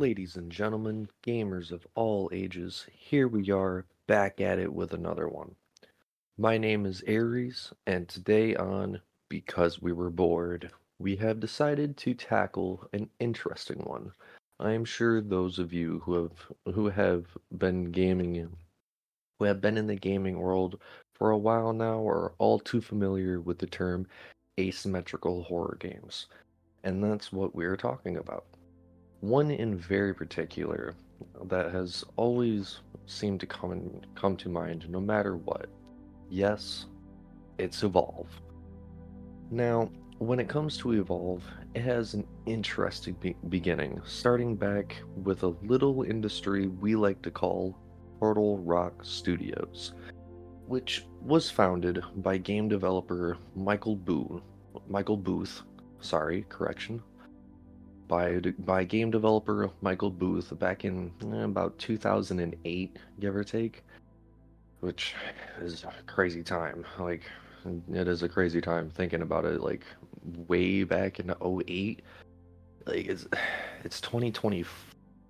Ladies and gentlemen, gamers of all ages, here we are back at it with another one. My name is Ares, and today on Because We Were Bored, we have decided to tackle an interesting one. I am sure those of you who have who have been gaming who have been in the gaming world for a while now are all too familiar with the term asymmetrical horror games. And that's what we're talking about. One in very particular that has always seemed to come come to mind no matter what. Yes, it's Evolve. Now, when it comes to Evolve, it has an interesting be- beginning, starting back with a little industry we like to call Turtle Rock Studios, which was founded by game developer Michael Booth. Michael Booth, sorry, correction, by by game developer Michael Booth back in eh, about 2008, give or take, which is a crazy time. Like it is a crazy time thinking about it. Like way back in 08, like it's it's 2020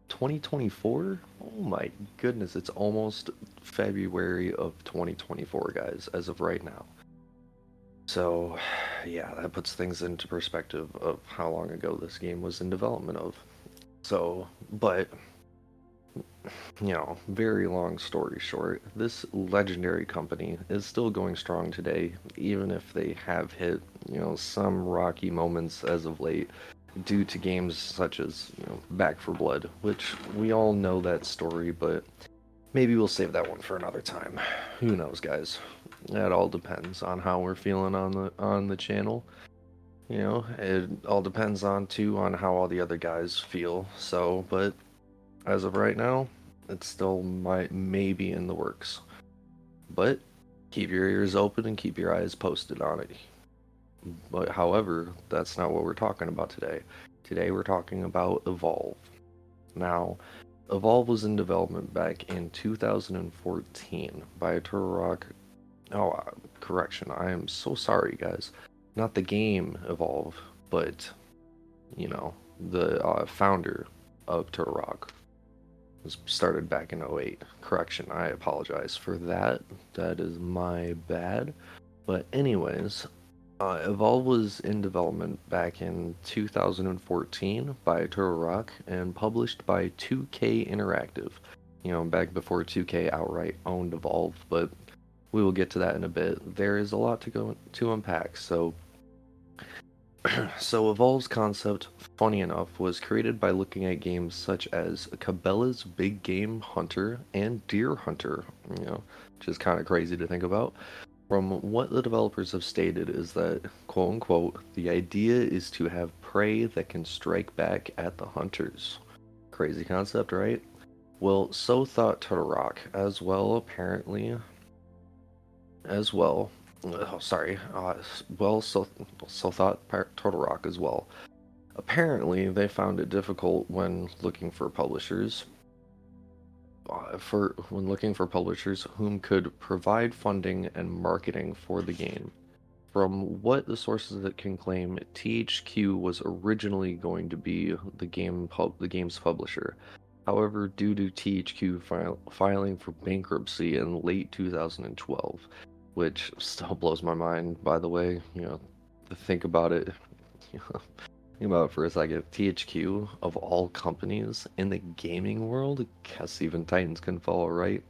2024. Oh my goodness, it's almost February of 2024, guys, as of right now. So, yeah, that puts things into perspective of how long ago this game was in development of. So, but you know, very long story short, this legendary company is still going strong today, even if they have hit, you know, some rocky moments as of late due to games such as, you know, Back 4 Blood, which we all know that story, but maybe we'll save that one for another time. Who knows, guys? That all depends on how we're feeling on the on the channel. You know, it all depends on too on how all the other guys feel. So, but as of right now, it still might maybe in the works. But keep your ears open and keep your eyes posted on it. But however, that's not what we're talking about today. Today we're talking about Evolve. Now, Evolve was in development back in 2014 by Turtle Rock Oh, uh, correction. I am so sorry, guys. Not the game Evolve, but you know the uh, founder of Turtle Rock was started back in 08. Correction. I apologize for that. That is my bad. But anyways, uh, Evolve was in development back in 2014 by Turtle Rock and published by 2K Interactive. You know, back before 2K outright owned Evolve, but we will get to that in a bit. There is a lot to go to unpack. So, so Evolve's concept, funny enough, was created by looking at games such as Cabela's Big Game Hunter and Deer Hunter. You know, which is kind of crazy to think about. From what the developers have stated is that, quote unquote, the idea is to have prey that can strike back at the hunters. Crazy concept, right? Well, so thought Rock as well, apparently as well. Oh, sorry. Uh, well, so so thought Rock as well. Apparently, they found it difficult when looking for publishers. Uh, for when looking for publishers whom could provide funding and marketing for the game. From what the sources that can claim, THQ was originally going to be the game pub, the game's publisher. However, due to THQ file, filing for bankruptcy in late 2012, which still blows my mind. By the way, you know, to think about it, you know, think about it for a second. THQ of all companies in the gaming world, guess even Titans can fall right.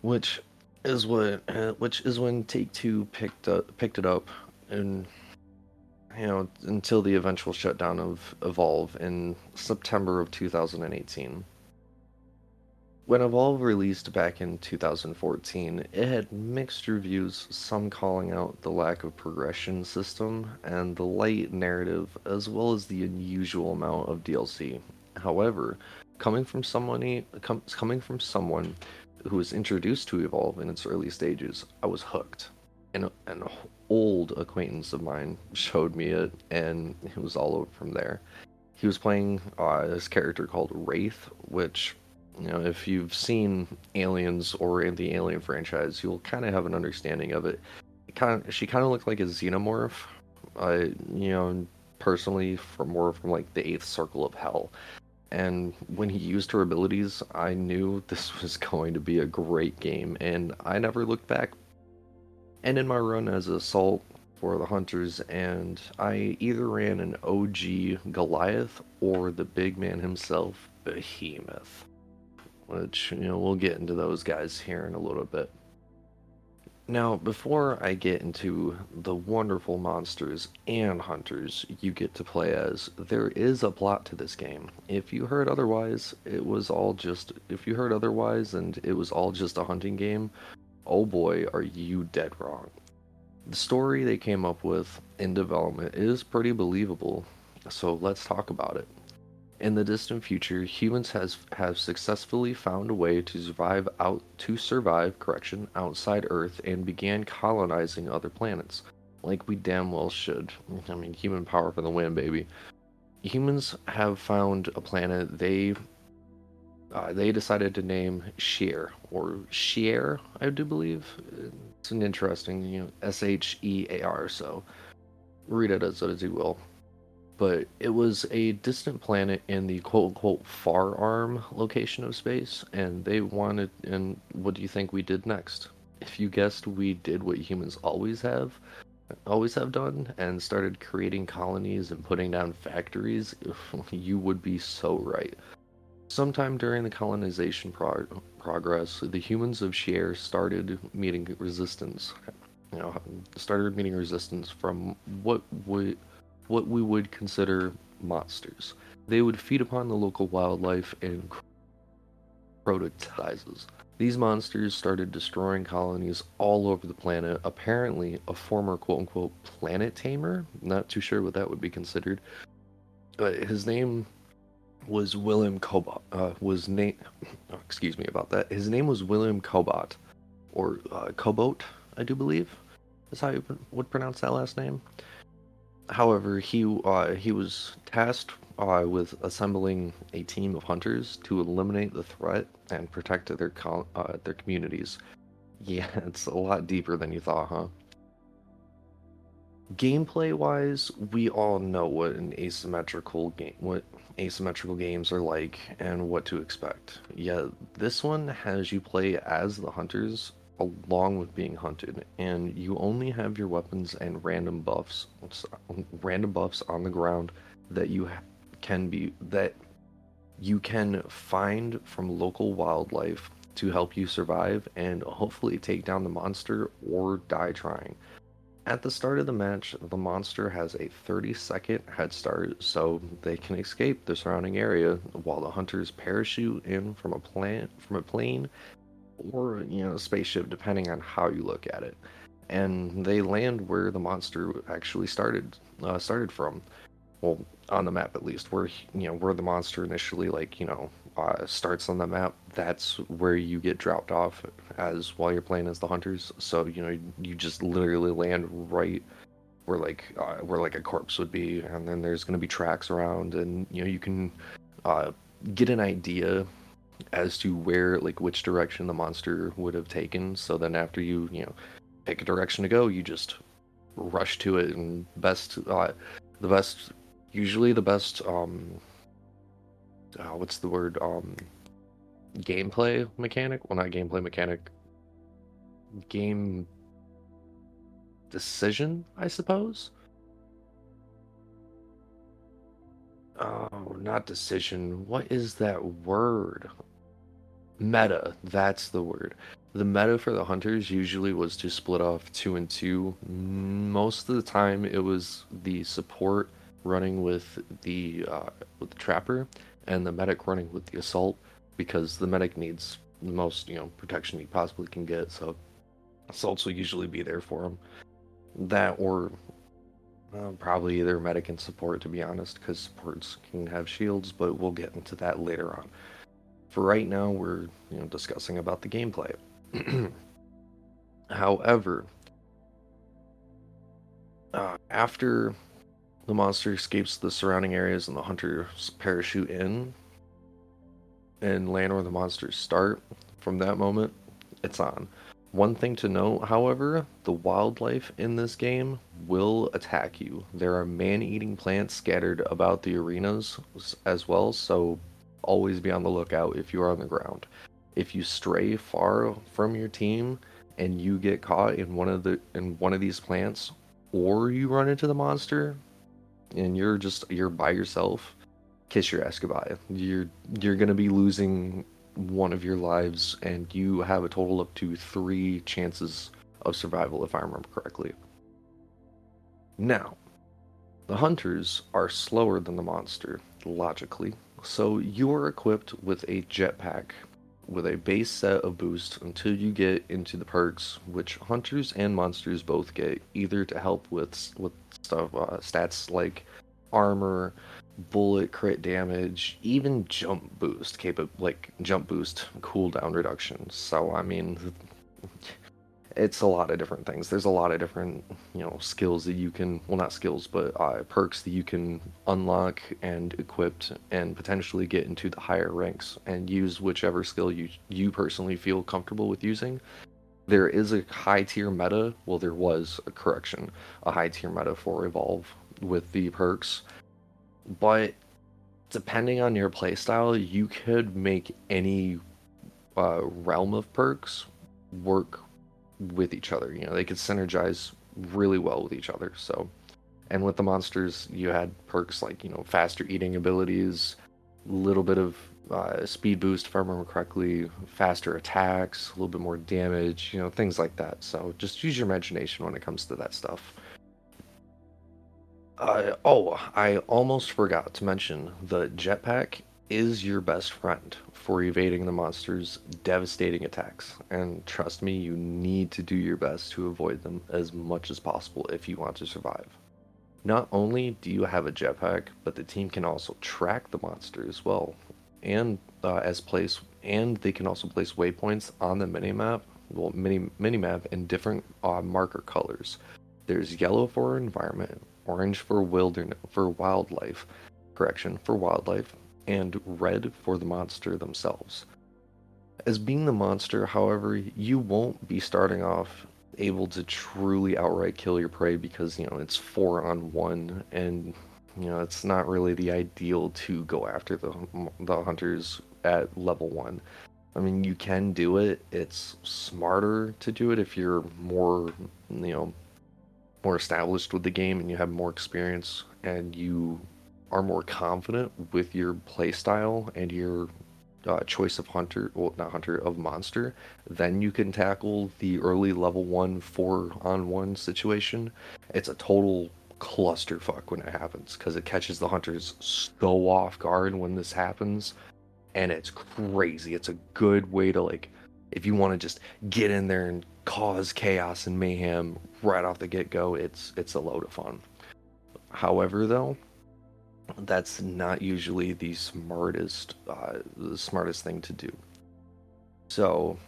Which is what, uh, which is when Take Two picked up, picked it up, and you know until the eventual shutdown of Evolve in September of 2018. When Evolve released back in 2014, it had mixed reviews, some calling out the lack of progression system and the light narrative, as well as the unusual amount of DLC. However, coming from someone com- coming from someone who was introduced to Evolve in its early stages, I was hooked. And an old acquaintance of mine showed me it, and it was all over from there. He was playing uh, this character called Wraith, which you know, if you've seen Aliens or in the Alien franchise, you'll kind of have an understanding of it. it kind of, she kind of looked like a xenomorph. I, you know, personally, from more from like the Eighth Circle of Hell, and when he used her abilities, I knew this was going to be a great game, and I never looked back. And in my run as Assault for the Hunters, and I either ran an OG Goliath or the big man himself, Behemoth. Which, you know, we'll get into those guys here in a little bit. Now, before I get into the wonderful monsters and hunters you get to play as, there is a plot to this game. If you heard otherwise, it was all just. If you heard otherwise and it was all just a hunting game, oh boy, are you dead wrong. The story they came up with in development is pretty believable, so let's talk about it. In the distant future, humans has have successfully found a way to survive out to survive, correction, outside Earth and began colonizing other planets. Like we damn well should. I mean, human power for the win, baby. Humans have found a planet they uh, they decided to name Shear or Shear, I do believe. It's an interesting, you know, S H E A R. So read it as as you will but it was a distant planet in the quote unquote far arm location of space, and they wanted. And what do you think we did next? If you guessed, we did what humans always have, always have done, and started creating colonies and putting down factories, you would be so right. Sometime during the colonization prog- progress, the humans of Shear started meeting resistance. You know, started meeting resistance from what would what we would consider monsters. They would feed upon the local wildlife and prototizes. These monsters started destroying colonies all over the planet. Apparently, a former quote unquote planet tamer, not too sure what that would be considered, but his name was William Cobot. Uh, was name, oh, excuse me about that. His name was William Cobot, or uh, Cobot, I do believe, is how you would pronounce that last name. However, he uh, he was tasked uh, with assembling a team of hunters to eliminate the threat and protect their uh, their communities. Yeah, it's a lot deeper than you thought, huh? Gameplay wise, we all know what an asymmetrical game what asymmetrical games are like and what to expect. Yeah, this one has you play as the hunters along with being hunted, and you only have your weapons and random buffs, random buffs on the ground that you can be that you can find from local wildlife to help you survive and hopefully take down the monster or die trying. At the start of the match, the monster has a 30 second head start so they can escape the surrounding area while the hunters parachute in from a from a plane or you know a spaceship depending on how you look at it. And they land where the monster actually started uh, started from. Well on the map at least where you know where the monster initially like you know uh, starts on the map that's where you get dropped off as while you're playing as the hunters. So you know you just literally land right where like uh, where like a corpse would be and then there's going to be tracks around and you know you can uh, get an idea as to where like which direction the monster would have taken. So then after you you know pick a direction to go you just rush to it and best uh, the best usually the best um uh, what's the word um gameplay mechanic? Well not gameplay mechanic. Game decision i suppose Oh, not decision. What is that word? Meta. That's the word. The meta for the hunters usually was to split off two and two. Most of the time, it was the support running with the uh, with the trapper, and the medic running with the assault, because the medic needs the most you know protection he possibly can get. So assaults will usually be there for him. That or uh, probably either medic and support, to be honest, because supports can have shields, but we'll get into that later on. For right now, we're you know discussing about the gameplay. However, uh, after the monster escapes the surrounding areas and the hunters parachute in and land where the monsters start, from that moment, it's on. One thing to note, however, the wildlife in this game will attack you. There are man eating plants scattered about the arenas as well, so always be on the lookout if you are on the ground. If you stray far from your team and you get caught in one of the in one of these plants, or you run into the monster, and you're just you're by yourself, kiss your ass goodbye. You're you're gonna be losing one of your lives, and you have a total up to three chances of survival, if I remember correctly. Now, the hunters are slower than the monster, logically, so you are equipped with a jetpack with a base set of boost until you get into the perks, which hunters and monsters both get, either to help with with stuff uh, stats like armor, bullet crit damage, even jump boost, capable like jump boost cooldown reduction. So I mean, it's a lot of different things. There's a lot of different, you know, skills that you can, well, not skills, but uh, perks that you can unlock and equip and potentially get into the higher ranks and use whichever skill you you personally feel comfortable with using. There is a high tier meta. Well, there was a correction, a high tier meta for evolve with the perks, but depending on your playstyle, you could make any uh, realm of perks work with each other. You know, they could synergize really well with each other. So, and with the monsters, you had perks like you know faster eating abilities, a little bit of uh, speed boost, if I remember correctly, faster attacks, a little bit more damage, you know, things like that. So just use your imagination when it comes to that stuff. Uh, oh, I almost forgot to mention the jetpack is your best friend for evading the monster's devastating attacks. And trust me, you need to do your best to avoid them as much as possible if you want to survive. Not only do you have a jetpack, but the team can also track the monster as well, and uh, as place, and they can also place waypoints on the minimap, well, mini minimap in different uh, marker colors. There's yellow for environment, orange for wilderness for wildlife, correction for wildlife, and red for the monster themselves. As being the monster, however, you won't be starting off able to truly outright kill your prey because, you know, it's four on one and, you know, it's not really the ideal to go after the, the hunters at level one. I mean, you can do it. It's smarter to do it if you're more, you know, more established with the game and you have more experience and you are more confident with your playstyle and your uh, choice of hunter, well, not hunter, of monster, then you can tackle the early level one four on one situation. It's a total clusterfuck when it happens because it catches the hunters so off guard when this happens, and it's crazy. It's a good way to like, if you want to just get in there and cause chaos and mayhem right off the get go. It's it's a load of fun. However, though, that's not usually the smartest uh, the smartest thing to do. So,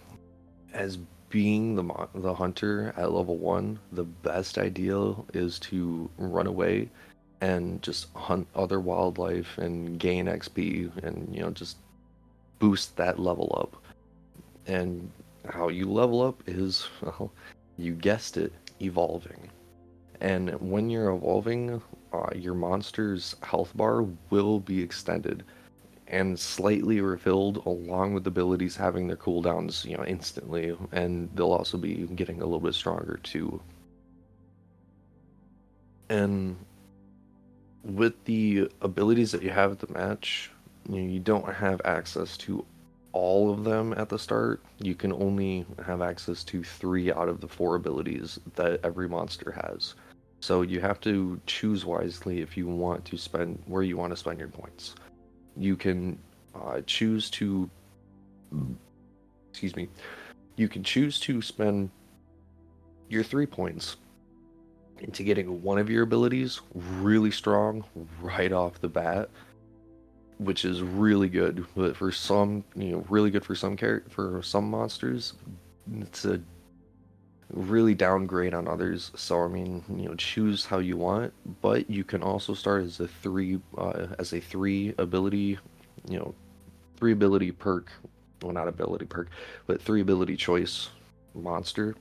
as being the the hunter at level one, the best ideal is to run away and just hunt other wildlife and gain XP and you know just boost that level up. And how you level up is well, you guessed it, evolving. And when you're evolving, uh, your monster's health bar will be extended and slightly refilled along with abilities having their cooldowns, you know, instantly, and they'll also be getting a little bit stronger too. And with the abilities that you have at the match, you, know, you don't have access to all of them at the start. You can only have access to three out of the four abilities that every monster has. So you have to choose wisely if you want to spend where you want to spend your points. You can uh, choose to, excuse me, you can choose to spend your three points into getting one of your abilities really strong right off the bat, which is really good. But for some, you know, really good for some char- for some monsters, it's a really downgrade on others. So I mean, you know, choose how you want, but you can also start as a three uh, as a three ability, you know, three ability perk, well not ability perk, but three ability choice monster,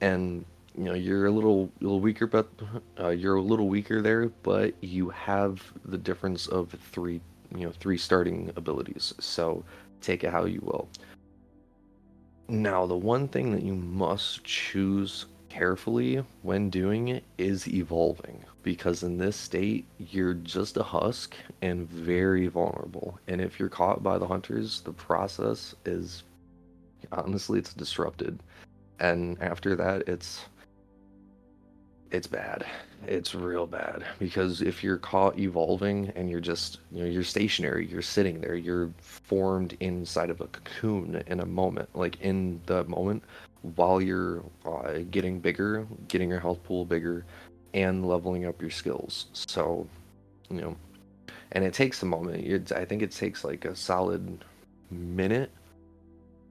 and you know you're a little little weaker, but uh, you're a little weaker there, but you have the difference of three you know three starting abilities. So take it how you will. Now, the one thing that you must choose carefully when doing it is evolving because in this state you're just a husk and very vulnerable and if you're caught by the hunters the process is honestly it's disrupted and after that it's it's bad. It's real bad because if you're caught evolving and you're just you know you're stationary you're sitting there you're formed inside of a cocoon in a moment like in the moment while you're uh, getting bigger getting your health pool bigger and leveling up your skills. So you know and it takes a moment. It's, i think it takes like a solid minute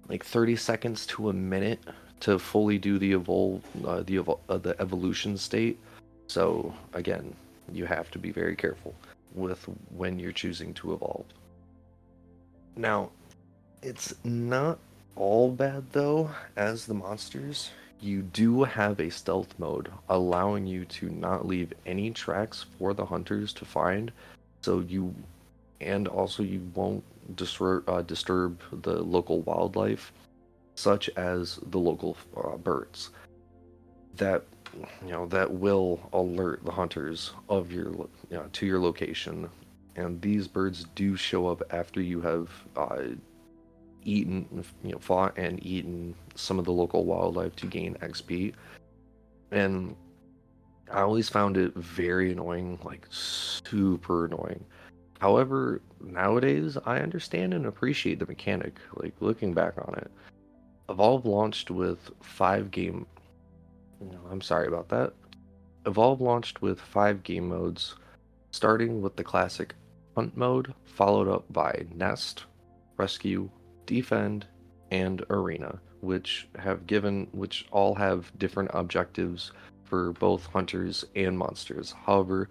like 30 seconds to a minute to fully do the evolve uh, the uh, the evolution state. So again, you have to be very careful with when you're choosing to evolve. Now, it's not all bad though as the monsters. You do have a stealth mode allowing you to not leave any tracks for the hunters to find. So you and also you won't disturb, uh, disturb the local wildlife such as the local uh, birds that you know that will alert the hunters of your you know, to your location. And these birds do show up after you have uh, eaten you know fought and eaten some of the local wildlife to gain xp and i always found it very annoying like super annoying. However nowadays i understand and appreciate the mechanic like looking back on it Evolve launched with five game. No, I'm sorry about that. Evolve launched with five game modes, starting with the classic Hunt mode, followed up by Nest, Rescue, Defend, and Arena, which have given which all have different objectives for both hunters and monsters. However,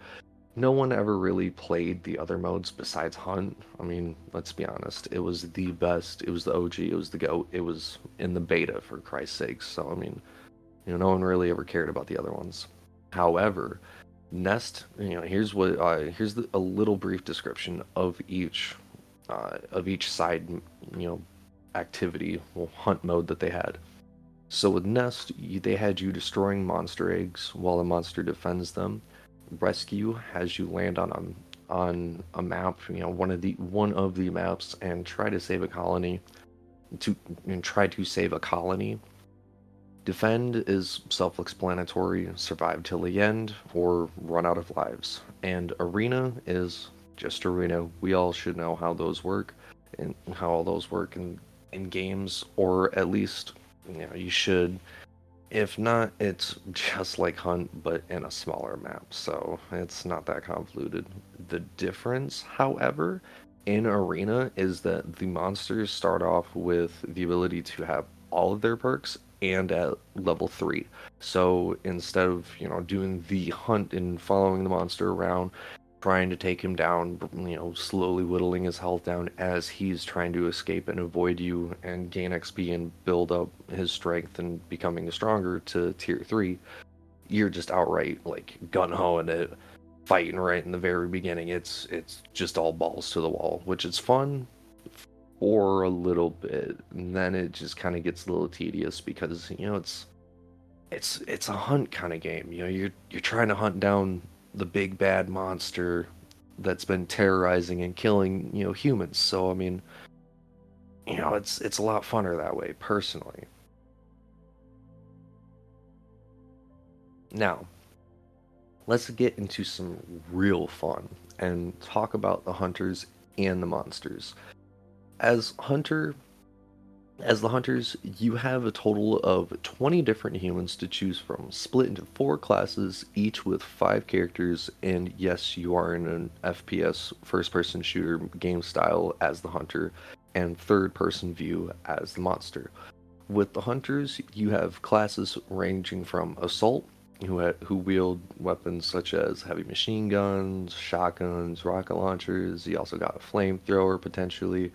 no one ever really played the other modes besides Hunt. I mean, let's be honest, it was the best. It was the OG. It was the GOAT. It was in the beta, for Christ's sakes. So, I mean, you know, no one really ever cared about the other ones. However, Nest, you know, here's what, uh, here's the, a little brief description of each, uh, of each side, you know, activity, well, hunt mode that they had. So with Nest, they had you destroying monster eggs while the monster defends them rescue has you land on a on a map, you know, one of the one of the maps, and try to save a colony. To and try to save a colony. Defend is self-explanatory: survive till the end or run out of lives. And arena is just arena. We all should know how those work and how all those work in in games, or at least you know you should if not, it's just like Hunt, but in a smaller map, so it's not that convoluted. The difference, however, in Arena is that the monsters start off with the ability to have all of their perks and at level 3. So instead of, you know, doing the hunt and following the monster around, trying to take him down, you know, slowly whittling his health down as he's trying to escape and avoid you and gain XP and build up his strength and becoming stronger to tier 3. You're just outright like gun hoing it, fighting right in the very beginning. It's it's just all balls to the wall, which is fun for a little bit. And then it just kind of gets a little tedious because, you know, it's it's it's a hunt kind of game. You know, you're you're trying to hunt down the big bad monster that's been terrorizing and killing you know humans. So i mean you know it's it's a lot funner that way personally. Now let's get into some real fun and talk about the hunters and the monsters. As hunter as the hunters, you have a total of 20 different humans to choose from, split into four classes, each with five characters, and yes, you are in an FPS first person shooter game style as the hunter, and third person view as the monster. With the hunters, you have classes ranging from assault, who, ha- who wield weapons such as heavy machine guns, shotguns, rocket launchers. You also got a flamethrower potentially,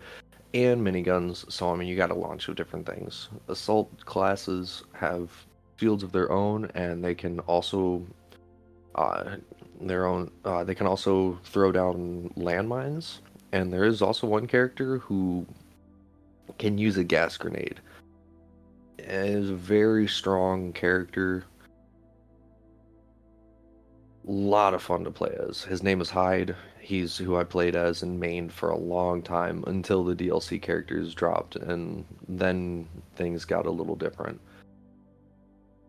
and miniguns. So I mean, you got to launch with different things. Assault classes have fields of their own, and they can also uh, their own. Uh, they can also throw down landmines, and there is also one character who can use a gas grenade. It is a very strong character. Lot of fun to play as. His name is Hyde. He's who I played as in main for a long time until the DLC characters dropped, and then things got a little different.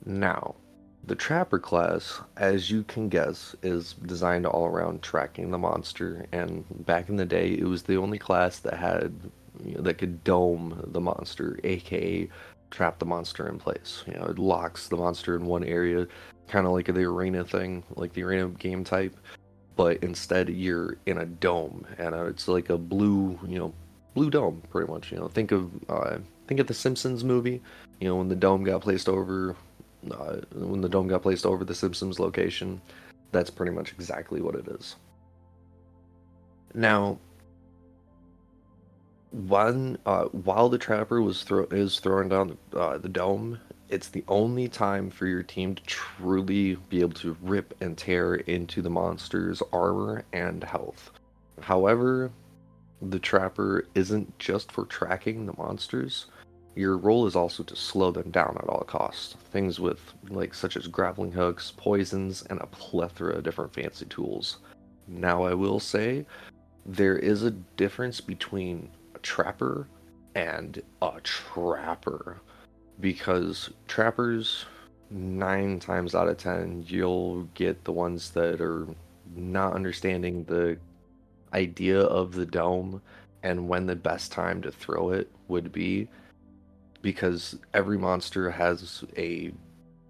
Now, the Trapper class, as you can guess, is designed all around tracking the monster, and back in the day, it was the only class that had you know, that could dome the monster, aka trap the monster in place. You know, it locks the monster in one area, kind of like the arena thing, like the arena game type, but instead you're in a dome, and uh, it's like a blue, you know, blue dome, pretty much. You know, think of uh, think of the Simpsons movie. You know, when the dome got placed over uh, when the dome got placed over the Simpsons location. That's pretty much exactly what it is. Now, one uh, while the trapper was throw is throwing down the, uh, the dome, it's the only time for your team to truly be able to rip and tear into the monster's armor and health. However, the trapper isn't just for tracking the monsters your role is also to slow them down at all costs. Things with like such as grappling hooks, poisons, and a plethora of different fancy tools. Now I will say there is a difference between a trapper and a trapper because trappers nine times out of ten you'll get the ones that are not understanding the idea of the dome and when the best time to throw it would be because every monster has a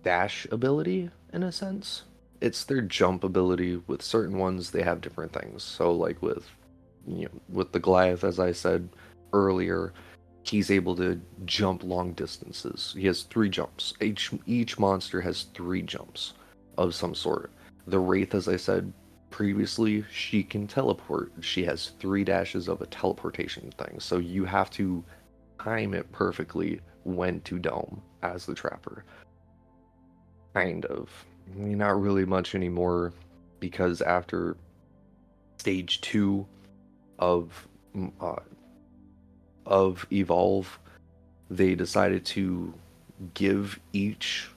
dash ability in a sense. It's their jump ability. With certain ones, they have different things. So, like with you know, with the Goliath, as I said earlier, he's able to jump long distances. He has three jumps. Each each monster has three jumps of some sort. The Wraith, as I said previously, she can teleport. She has three dashes of a teleportation thing. So you have to time it perfectly when to dome as the trapper. Kind of. Not really much anymore because after stage two of uh, of evolve, they decided to give each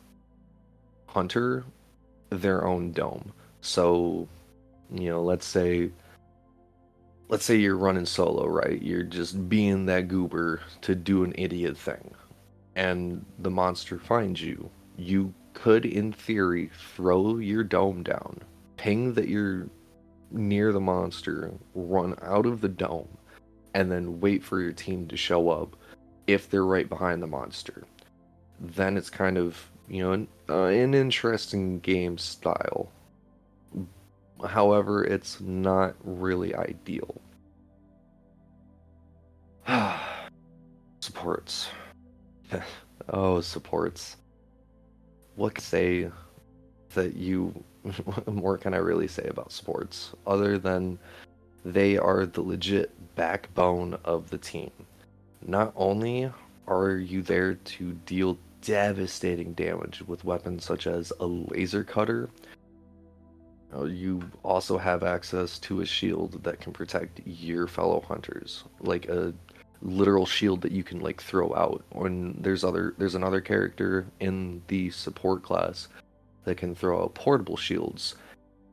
hunter their own dome. So, you know, let's say let's say you're running solo, right? You're just being that goober to do an idiot thing, and the monster finds you. You could, in theory, throw your dome down, ping that you're near the monster, run out of the dome, and then wait for your team to show up if they're right behind the monster. Then it's kind of, you know, an, uh, an interesting game style However, it's not really ideal. supports. oh, supports. What can I say that you. what more can I really say about sports other than they are the legit backbone of the team? Not only are you there to deal devastating damage with weapons such as a laser cutter uh, you also have access to a shield that can protect your fellow hunters, like a literal shield that you can like throw out. When there's other there's another character in the support class that can throw out portable shields,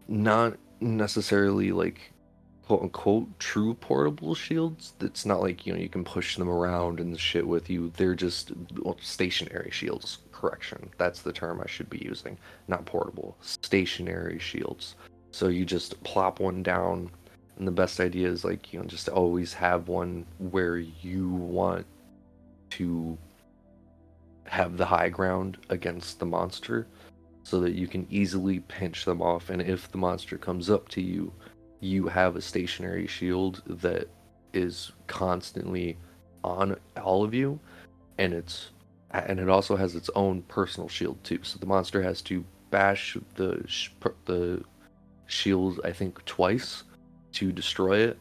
not necessarily like quote unquote true portable shields. It's not like you know you can push them around and shit with you. They're just well, stationary shields correction. That's the term I should be using. Not portable. Stationary shields. So you just plop one down, and the best idea is like, you know, just always have one where you want to have the high ground against the monster so that you can easily pinch them off. And if the monster comes up to you, you have a stationary shield that is constantly on all of you and it's and it also has its own personal shield too. So the monster has to bash the the shield, I think, twice to destroy it,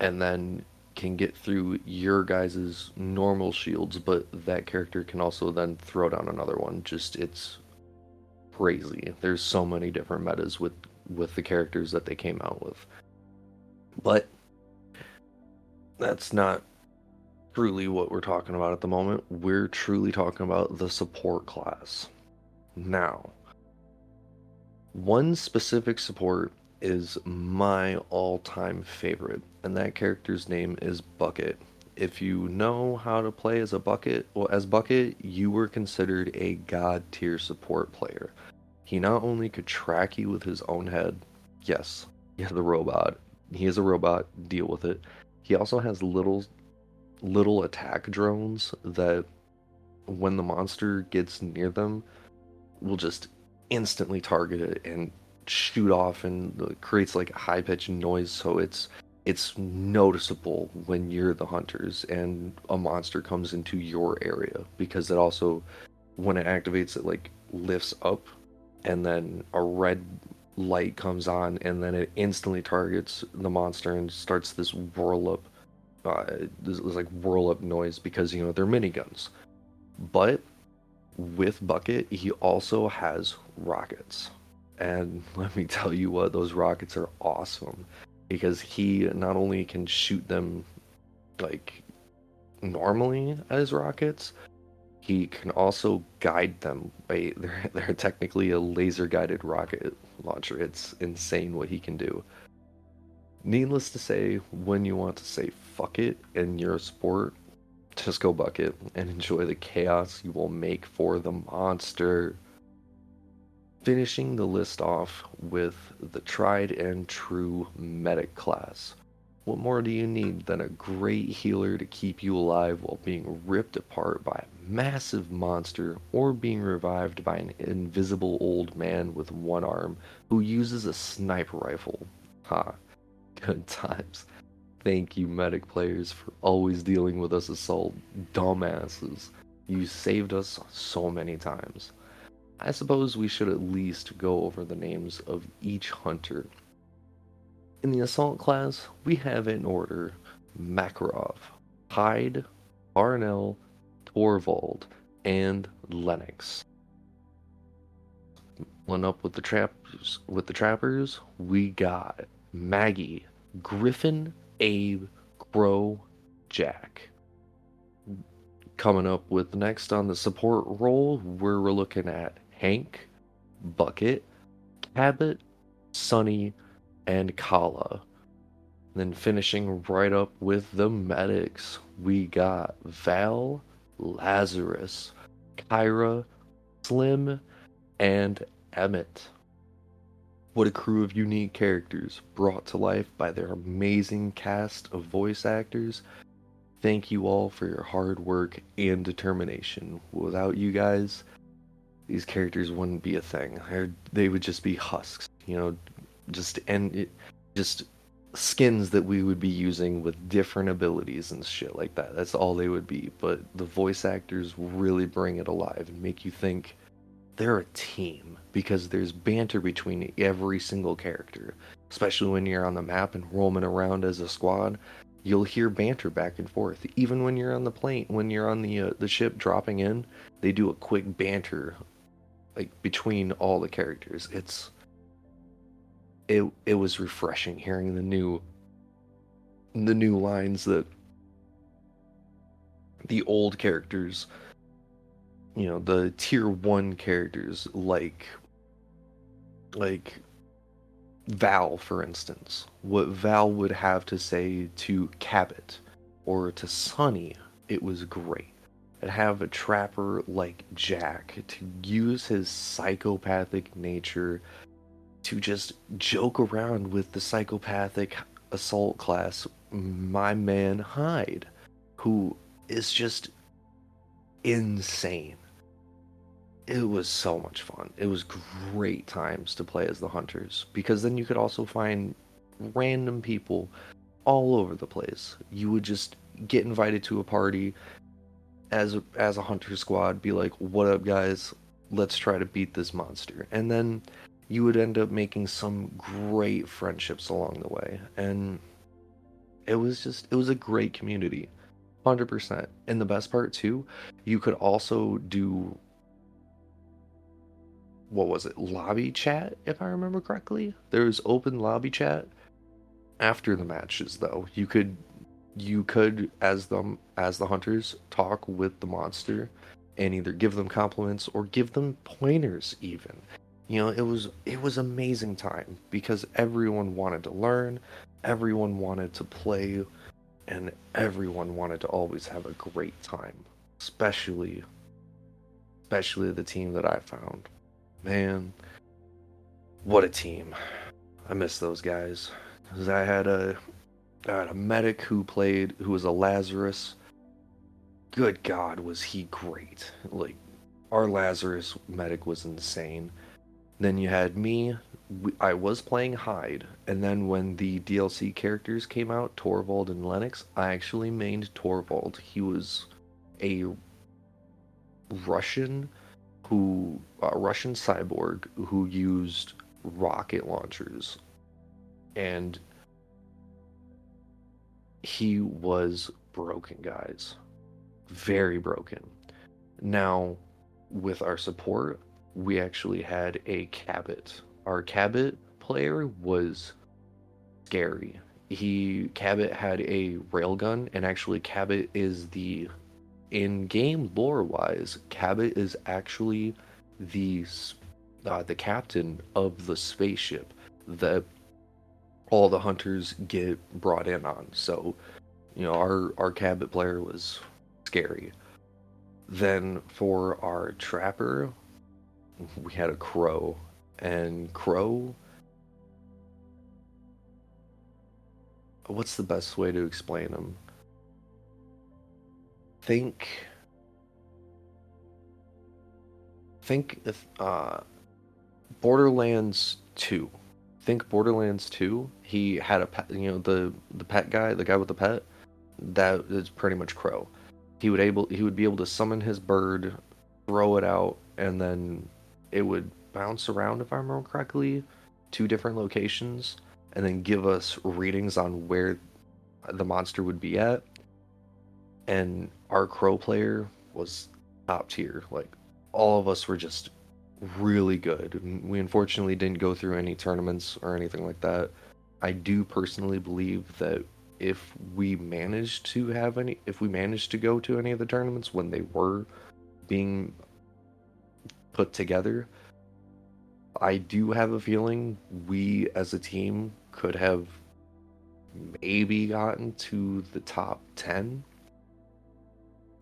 and then can get through your guys's normal shields. But that character can also then throw down another one. Just it's crazy. There's so many different metas with with the characters that they came out with, but that's not truly what we're talking about at the moment. We're truly talking about the support class. Now, one specific support is my all time favorite, and that character's name is Bucket. If you know how to play as a Bucket, well, as Bucket, you were considered a god tier support player. He not only could track you with his own head, yes, he has a robot. He is a robot, deal with it. He also has little little attack drones that when the monster gets near them will just instantly target it and shoot off and uh, creates like high pitched noise so it's it's noticeable when you're the hunters and a monster comes into your area because it also when it activates it like lifts up and then a red light comes on and then it instantly targets the monster and starts this whirl up uh, this, like whirl up noise because you know they're miniguns. But with bucket he also has rockets. And let me tell you what those rockets are awesome because he not only can shoot them like normally as rockets he can also guide them. They're, they're technically a laser guided rocket launcher. It's insane what he can do. Needless to say when you want to say fuck it and you're a sport just go bucket and enjoy the chaos you will make for the monster. Finishing the list off with the tried and true medic class what more do you need than a great healer to keep you alive while being ripped apart by a massive monster or being revived by an invisible old man with one arm who uses a sniper rifle? Ha, good times. Thank you, medic players, for always dealing with us assault dumbasses. You saved us so many times. I suppose we should at least go over the names of each hunter in the assault class, we have in order Makarov, Hyde, Parnell, Torvald, and Lennox. One up with the trappers with the trappers, we got Maggie, Griffin, Abe, Crow, Jack. Coming up with next on the support role, we're looking at Hank, Bucket, Cabot, Sunny, and Kala. Then finishing right up with the medics, we got Val, Lazarus, Caira, Slim, and Emet. What a crew of unique characters brought to life by their amazing cast of voice actors. Thank you all for your hard work and determination. Without you guys, these characters wouldn't be a thing. They would just be husks, you know, just and it, just skins that we would be using with different abilities and shit like that. That's all they would be. But the voice actors really bring it alive and make you think they're a team because there's banter between every single character. Especially when you're on the map and roaming around as a squad, you'll hear banter back and forth. Even when you're on the plane, when you're on the uh, the ship dropping in, they do a quick banter like between all the characters. It's it it was refreshing hearing the new the new lines that the old characters you know the tier 1 characters like like Val for instance. What Val would have to say to Cabot or to Sunny it was great. And have a trapper like Jack to use his psychopathic nature to just joke around with the psychopathic assault class, my man Hyde, who is just insane. It was so much fun. It was great times to play as the hunters because then you could also find random people all over the place. You would just get invited to a party as a, as a hunter squad, be like, "What up, guys? Let's try to beat this monster." And then you would end up making some great friendships along the way. And it was just, it was a great community. 100%. And the best part, too, you could also do, what was it, lobby chat, if I remember correctly? There was open lobby chat after the matches, though. You could you could as them as the hunters talk with the monster and either give them compliments or give them pointers even you know it was it was amazing time because everyone wanted to learn everyone wanted to play and everyone wanted to always have a great time especially especially the team that i found. Man what a team. I miss those guys. Because i had a I had a medic who played who was a lazarus. Good god was he great. Like our lazarus medic was insane then you had me. I was playing Hyde, and then when the DLC characters came out, Torvald and Lennox, I actually mained Torvald. He was a Russian who a Russian cyborg who used rocket launchers and he was broken guys very broken now with our support we actually had a Cabot. Our Cabot player was scary. He Cabot had a railgun, and actually Cabot is the in-game lore-wise, Cabot is actually the uh, the captain of the spaceship that all the hunters get brought in on. So, you know, our our Cabot player was scary. Then for our trapper, we had a crow, and crow. What's the best way to explain them? Think. Think if uh, Borderlands Two. Think Borderlands Two. He had a pet. You know the the pet guy, the guy with the pet. That is pretty much Crow. He would able he would be able to summon his bird, throw it out, and then it would bounce around, if I remember correctly, two different locations, and then give us readings on where the monster would be at. And our crow player was top tier. Like all of us were just really good. We unfortunately didn't go through any tournaments or anything like that. I do personally believe that if we managed to have any, if we managed to go to any of the tournaments when they were being put together. I do have a feeling we as a team could have maybe gotten to the top 10,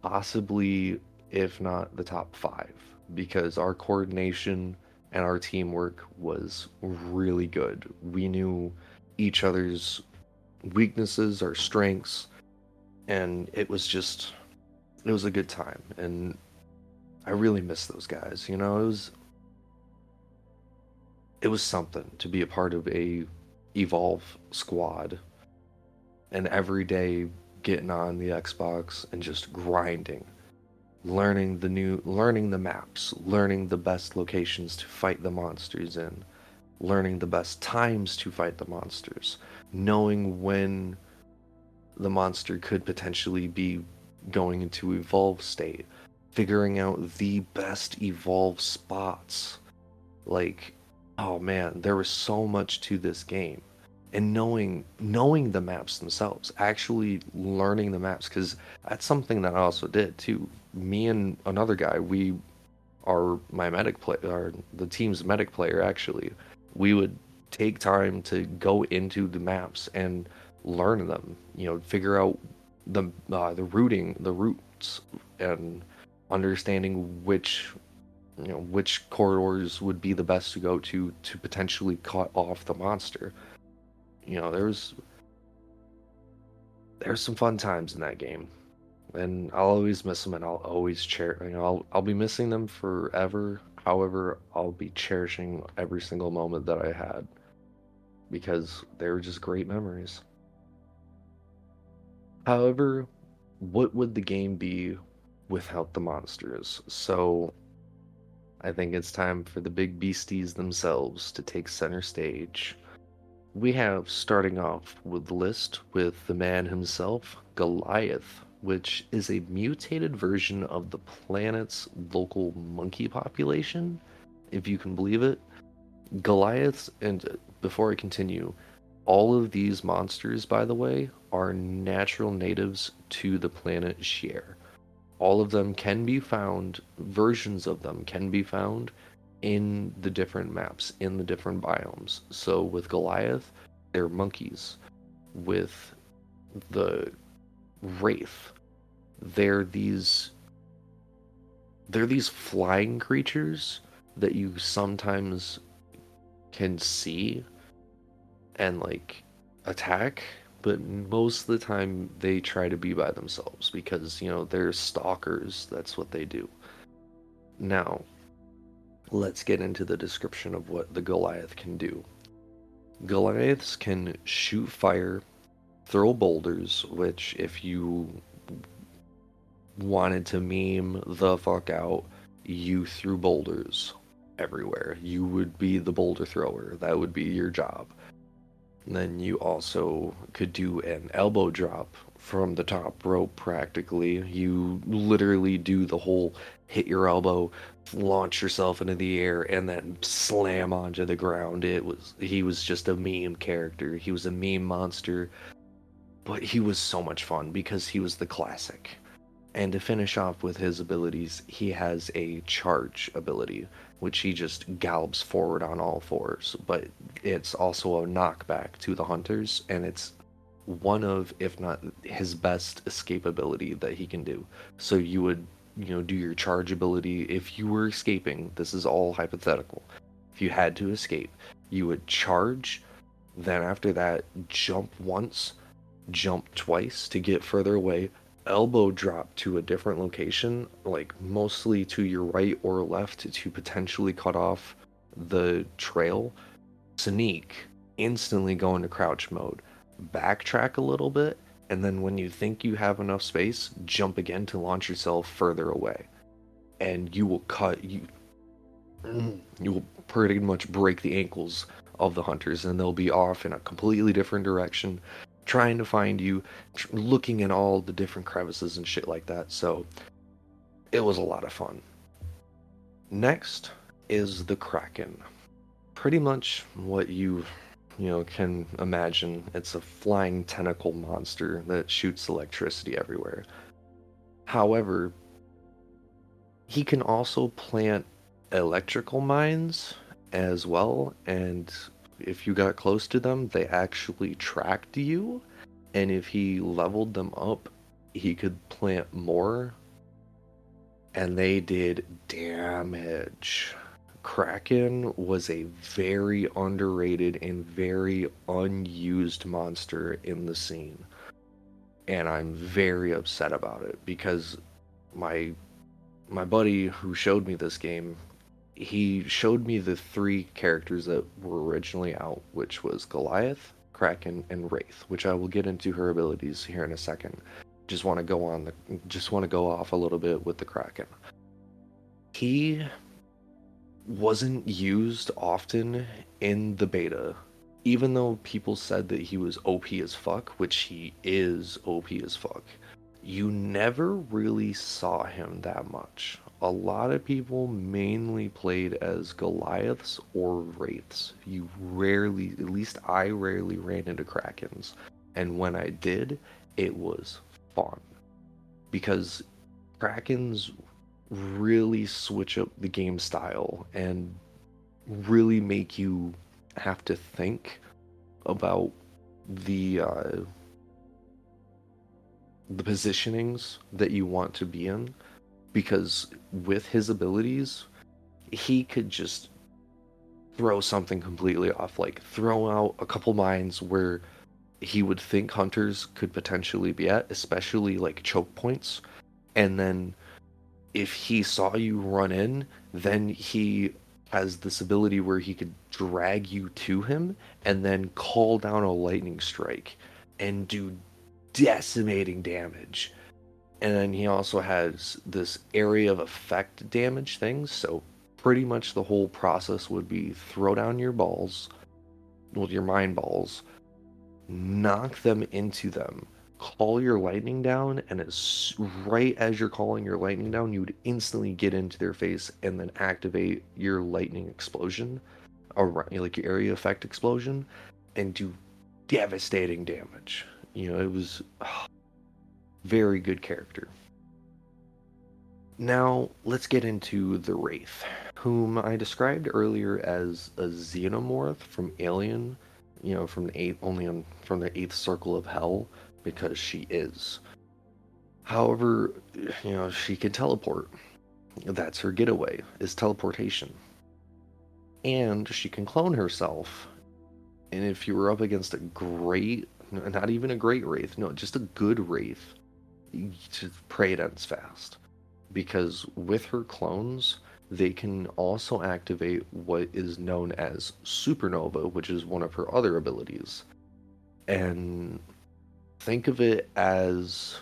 possibly, if not the top five, because our coordination and our teamwork was really good. We knew each other's weaknesses, our strengths, and it was just, it was a good time. And I really miss those guys. You know, it was it was something to be a part of a evolve squad and every day getting on the Xbox and just grinding learning the new learning the maps learning the best locations to fight the monsters in learning the best times to fight the monsters knowing when the monster could potentially be going into evolve state figuring out the best evolve spots. Like, oh man, there was so much to this game. And knowing knowing the maps themselves, actually learning the maps, because that's something that I also did too. Me and another guy, we are my medic player, the team's medic player actually. We would take time to go into the maps and learn them. You know, figure out the uh, the routing, the routes, and understanding which you know which corridors would be the best to go to to potentially cut off the monster. You know, there's there's some fun times in that game, and I'll always miss them, and I'll always cherish. You know, I'll I'll be missing them forever. However, I'll be cherishing every single moment that I had because they were just great memories. However, what would the game be without the monsters. So I think it's time for the big beasties themselves to take center stage. We have starting off with the list with the man himself, Goliath, which is a mutated version of the planet's local monkey population, if you can believe it. Goliath, and before I continue, All of these monsters, by the way, are natural natives to the planet Shear. All of them can be found, versions of them can be found in the different maps, in the different biomes. So with Goliath, they're monkeys. With the Wraith, they're these they're these flying creatures that you sometimes can see and like attack but most of the time they try to be by themselves because you know they're stalkers. That's what they do. Now let's get into the description of what the goliath can do. Goliaths can shoot fire throw boulders which if you wanted to meme the fuck out you threw boulders everywhere. You would be the boulder thrower. That would be your job then you also could do an elbow drop from the top rope practically. You literally do the whole hit your elbow, launch yourself into the air, and then slam onto the ground. It was he was just a meme character. He was a meme monster. But he was so much fun because he was the classic. And to finish off with his abilities, he has a charge ability, which he just gallops forward on all fours. But it's also a knockback to the hunters, and it's one of, if not his best escapability that he can do. So you would, you know, do your charge ability. If you were escaping, this is all hypothetical. If you had to escape, you would charge, then after that, jump once, jump twice to get further away, elbow drop to a different location, like mostly to your right or left to potentially cut off the trail, sneak, instantly go into crouch mode, backtrack a little bit, and then when you think you have enough space, jump again to launch yourself further away. And you will cut you you will pretty much break the ankles of the hunters and they'll be off in a completely different direction trying to find you, tr- looking in all the different crevices and shit like that. So it was a lot of fun. Next is the Kraken. Pretty much what you you know can imagine. It's a flying tentacle monster that shoots electricity everywhere. However, he can also plant electrical mines as well and if you got close to them, they actually tracked you. And if he leveled them up, he could plant more. And they did damage. Kraken was a very underrated and very unused monster in the scene. And I'm very upset about it because my my buddy who showed me this game he showed me the three characters that were originally out, which was Goliath, Kraken, and Wraith, which I will get into her abilities here in a second. Just want to go on the just want to go off a little bit with the Kraken. He wasn't used often in the beta, even though people said that he was OP as fuck, which he is OP as fuck. You never really saw him that much a lot of people mainly played as Goliaths or Wraiths. You rarely, at least I rarely ran into Krakens. And when I did, it was fun. Because Krakens really switch up the game style and really make you have to think about the uh, the positionings that you want to be in because with his abilities, he could just throw something completely off, like throw out a couple mines where he would think hunters could potentially be at, especially like choke points. And then if he saw you run in, then he has this ability where he could drag you to him and then call down a lightning strike and do decimating damage and then he also has this area of effect damage things. So pretty much the whole process would be throw down your balls, with your mind balls, knock them into them, call your lightning down, and as right as you're calling your lightning down, you would instantly get into their face and then activate your lightning explosion, or like your area effect explosion, and do devastating damage. You know, it was oh, very good character. Now, let's get into the Wraith, whom I described earlier as a xenomorph from Alien, you know, from the eighth, only on, from the eighth circle of hell, because she is. However, you know, she can teleport. That's her getaway, is teleportation. And she can clone herself. And if you were up against a great, not even a great wraith, no, just a good wraith, pray it ends fast because with her clones, they can also activate what is known as supernova, which is one of her other abilities. And think of it as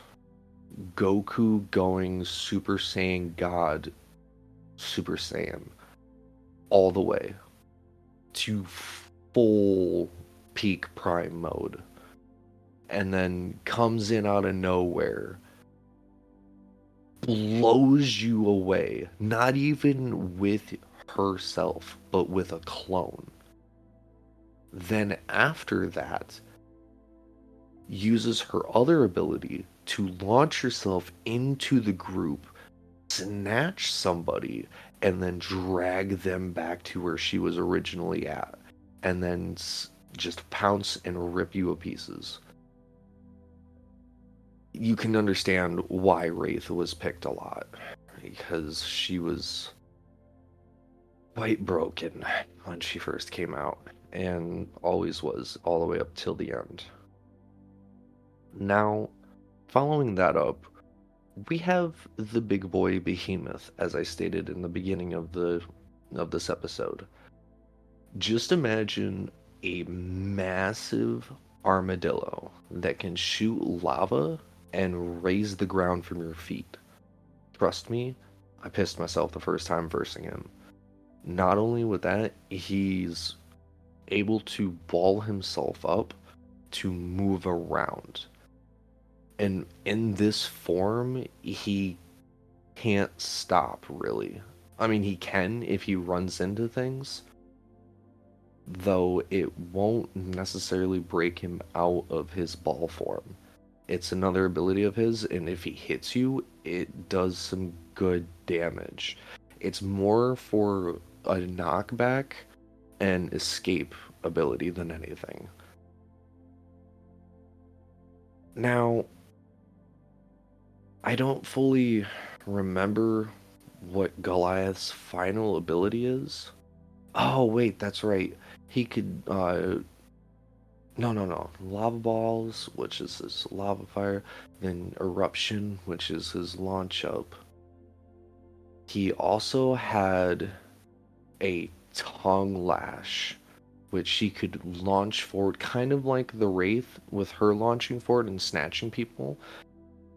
Goku going Super Saiyan God, Super Saiyan, all the way to full peak prime mode. And then comes in out of nowhere blows you away, not even with herself, but with a clone. Then, after that, uses her other ability to launch herself into the group, snatch somebody, and then drag them back to where she was originally at, and then just pounce and rip you to pieces you can understand why Wraith was picked a lot because she was quite broken when she first came out and always was all the way up till the end. Now, following that up, we have the big boy behemoth as I stated in the beginning of the of this episode. Just imagine a massive armadillo that can shoot lava and raise the ground from your feet. Trust me, I pissed myself the first time versing him. Not only with that, he's able to ball himself up to move around. And in this form, he can't stop really. I mean, he can if he runs into things, though it won't necessarily break him out of his ball form it's another ability of his, and if he hits you, it does some good damage. It's more for a knockback and escape ability than anything. Now, I don't fully remember what Goliath's final ability is. Oh, wait, that's right. He could uh, no, no, no. Lava balls, which is his lava fire. Then eruption, which is his launch up. He also had a tongue lash, which he could launch forward, kind of like the Wraith with her launching forward and snatching people,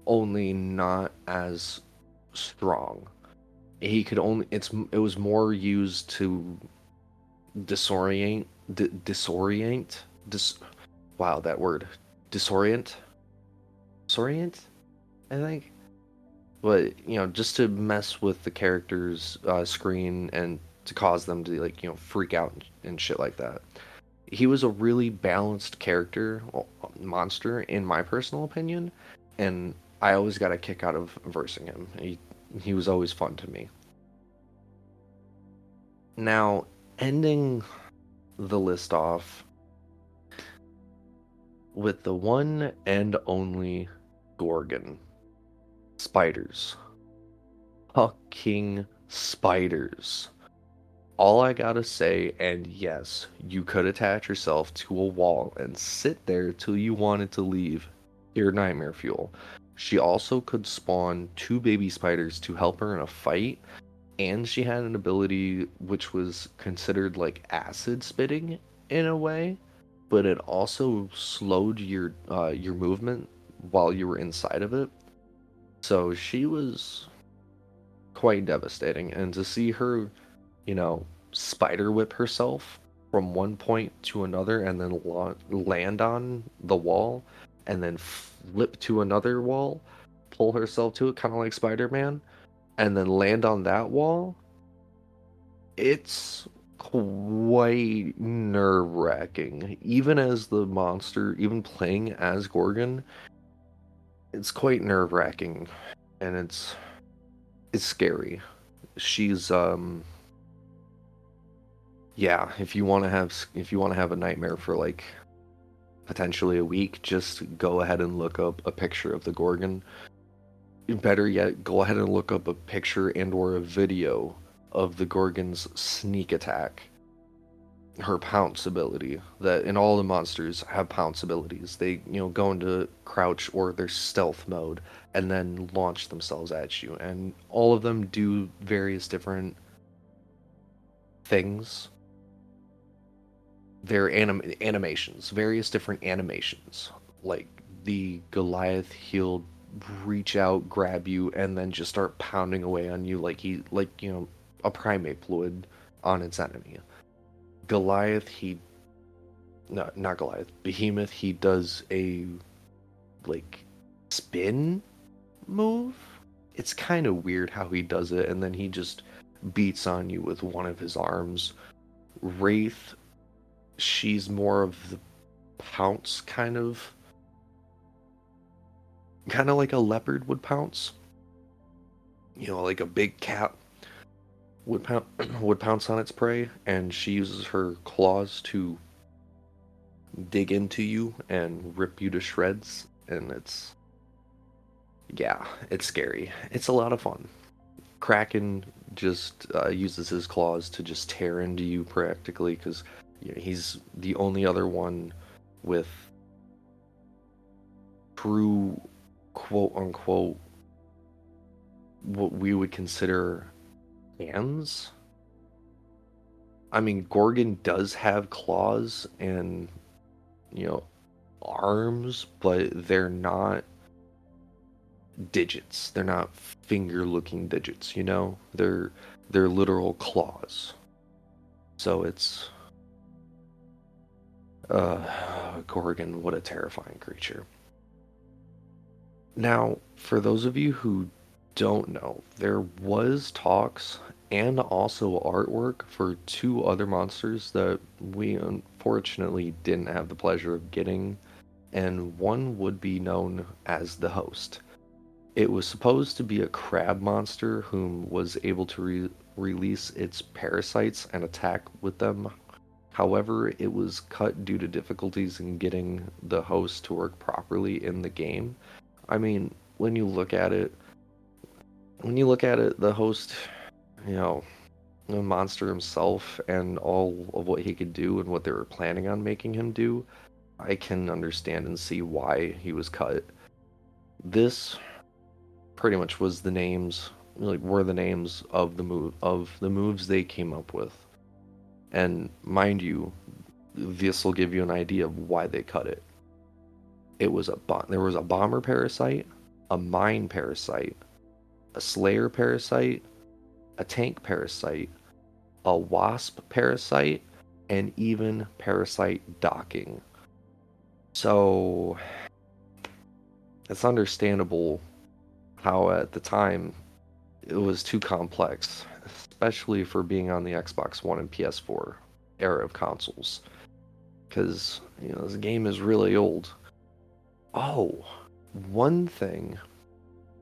only not as strong. He could only it's it was more used to disorient d- disorient dis wow that word disorient? Disorient i think? But you know just to mess with the characters uh, screen and to cause them to like you know freak out and, shit like that. He was a really balanced character monster in my personal opinion and i always got a kick out of versing him. He he was always fun to me. Now ending the list off with the one and only Gorgon. Spiders. Fucking spiders. All I gotta say, and yes, you could attach yourself to a wall and sit there till you wanted to leave. Your nightmare fuel. She also could spawn two baby spiders to help her in a fight, and she had an ability which was considered like acid spitting in a way but it also slowed your uh, your movement while you were inside of it. So she was quite devastating, and to see her, you know, spider whip herself from one point to another, and then la- land on the wall, and then flip to another wall, pull herself to it, kind of like Spider Man, and then land on that wall. It's quite nerve wracking. Even as the monster, even playing as Gorgon, it's quite nerve wracking, and it's it's scary. She's um yeah, if you want to have if you want to have a nightmare for like potentially a week, just go ahead and look up a picture of the Gorgon. Better yet, go ahead and look up a picture and or a video of the Gorgon's sneak attack. Her pounce ability. That in all the monsters have pounce abilities. They, you know, go into crouch or their stealth mode and then launch themselves at you. And all of them do various different things their anim- animations, various different animations. Like the Goliath, he'll reach out, grab you, and then just start pounding away on you like he, like you know, a primate would on its enemy. Goliath, he, no, not Goliath, Behemoth, he does a like spin move. It's kind of weird how he does it, and then he just beats on you with one of his arms. Wraith she's more of the pounce kind of kind of like a leopard would pounce you know like a big cat would pounce would pounce on its prey and she uses her claws to dig into you and rip you to shreds and it's yeah it's scary. It's a lot of fun. Kraken just uh, uses his claws to just tear into you practically because you know, he's the only other one with true quote unquote what we would consider hands. I mean, Gorgon does have claws and, you know, arms, but they're not digits. They're not finger looking digits, you know? They're they're literal claws. So it's uh, Gorgon, what a terrifying creature. Now, for those of you who don't know, there was talks and also artwork for two other monsters that we unfortunately didn't have the pleasure of getting, and one would be known as the host. It was supposed to be a crab monster whom was able to re- release its parasites and attack with them However, it was cut due to difficulties in getting the host to work properly in the game. I mean, when you look at it, when you look at it, the host, you know, the monster himself and all of what he could do and what they were planning on making him do, I can understand and see why he was cut. This pretty much was the names, like were the names of the move of the moves they came up with. And mind you, this will give you an idea of why they cut it. It was a bo- there was a bomber parasite, a mine parasite, a slayer parasite, a tank parasite, a wasp parasite, and even parasite docking. So it's understandable how at the time it was too complex especially for being on the Xbox One and PS4 era of consoles. Because, you know, this game is really old. Oh, one thing,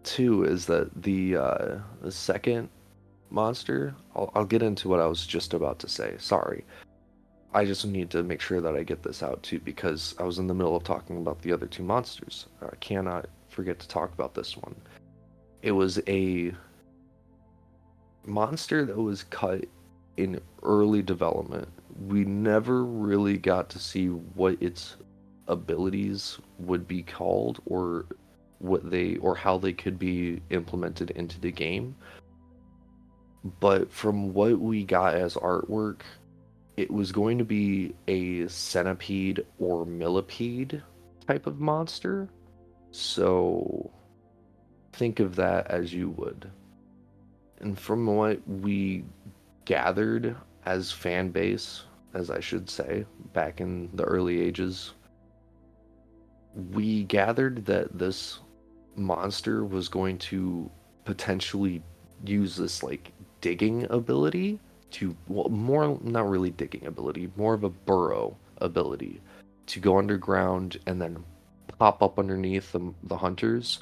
too, is that the, uh, the second monster, I'll, I'll get into what I was just about to say. Sorry. I just need to make sure that I get this out, too, because I was in the middle of talking about the other two monsters. I cannot forget to talk about this one. It was a monster that was cut in early development. We never really got to see what its abilities would be called or what they or how they could be implemented into the game. But from what we got as artwork, it was going to be a centipede or millipede type of monster. So think of that as you would and from what we gathered as fan base, as I should say, back in the early ages, we gathered that this monster was going to potentially use this like digging ability to well, more not really digging ability, more of a burrow ability to go underground and then pop up underneath the, the hunters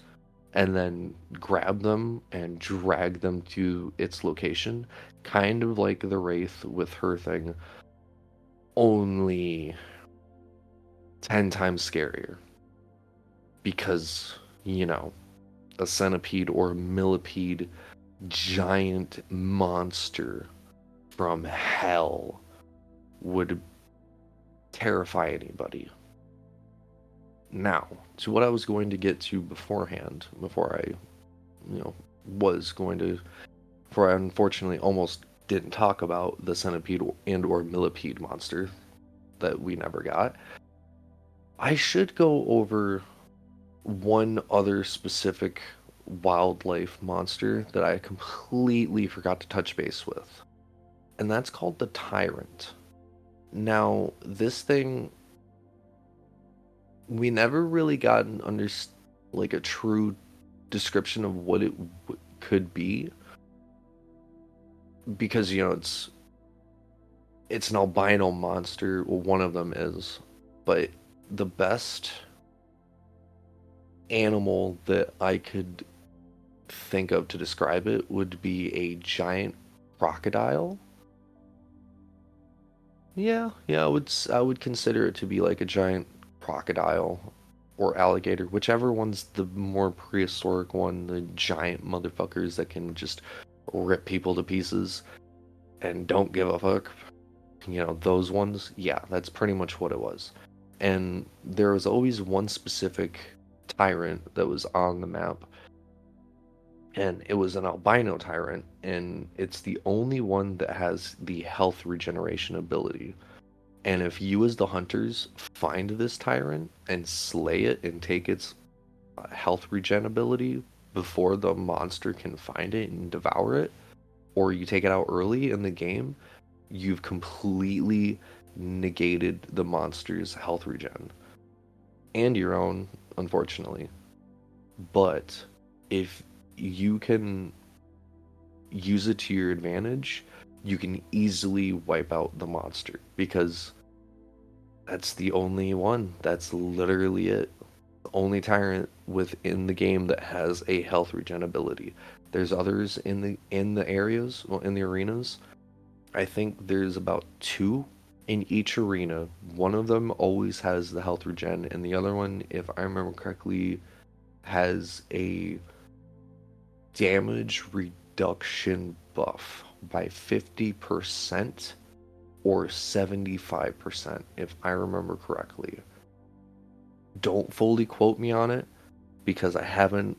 and then grab them and drag them to its location, kind of like the wraith with her thing, only 10 times scarier. Because, you know, a centipede or a millipede giant monster from hell would terrify anybody. Now, to what I was going to get to beforehand, before I, you know, was going to, for I unfortunately almost didn't talk about the centipede and or millipede monster that we never got. I should go over one other specific wildlife monster that I completely forgot to touch base with. And that's called the Tyrant. Now, this thing we never really got an under like a true description of what it w- could be because you know it's it's an albino monster well one of them is but the best animal that i could think of to describe it would be a giant crocodile yeah yeah i would i would consider it to be like a giant crocodile or alligator, whichever one's the more prehistoric one, the giant motherfuckers that can just rip people to pieces and don't give a fuck. You know, those ones, yeah, that's pretty much what it was. And there was always one specific tyrant that was on the map. And it was an albino tyrant, and it's the only one that has the health regeneration ability. And if you, as the hunters, find this tyrant and slay it and take its uh, health regen ability before the monster can find it and devour it, or you take it out early in the game, you've completely negated the monster's health regen and your own, unfortunately. But if you can use it to your advantage, you can easily wipe out the monster because that's the only one. That's literally it. The only tyrant within the game that has a health regen ability. There's others in the in the areas, well, in the arenas. I think there's about two in each arena. One of them always has the health regen, and the other one, if I remember correctly, has a damage reduction buff by 50% or 75%, if I remember correctly. Don't fully quote me on it because I haven't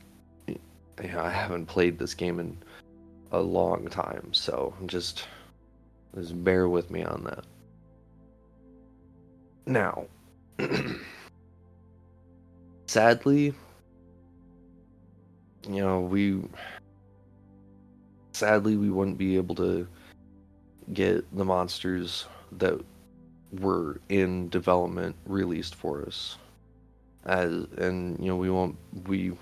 I haven't played this game in a long time, so just just bear with me on that. Now, sadly, you know, we sadly we wouldn't be able to get the monsters that were in development released for us. As and you know we won't we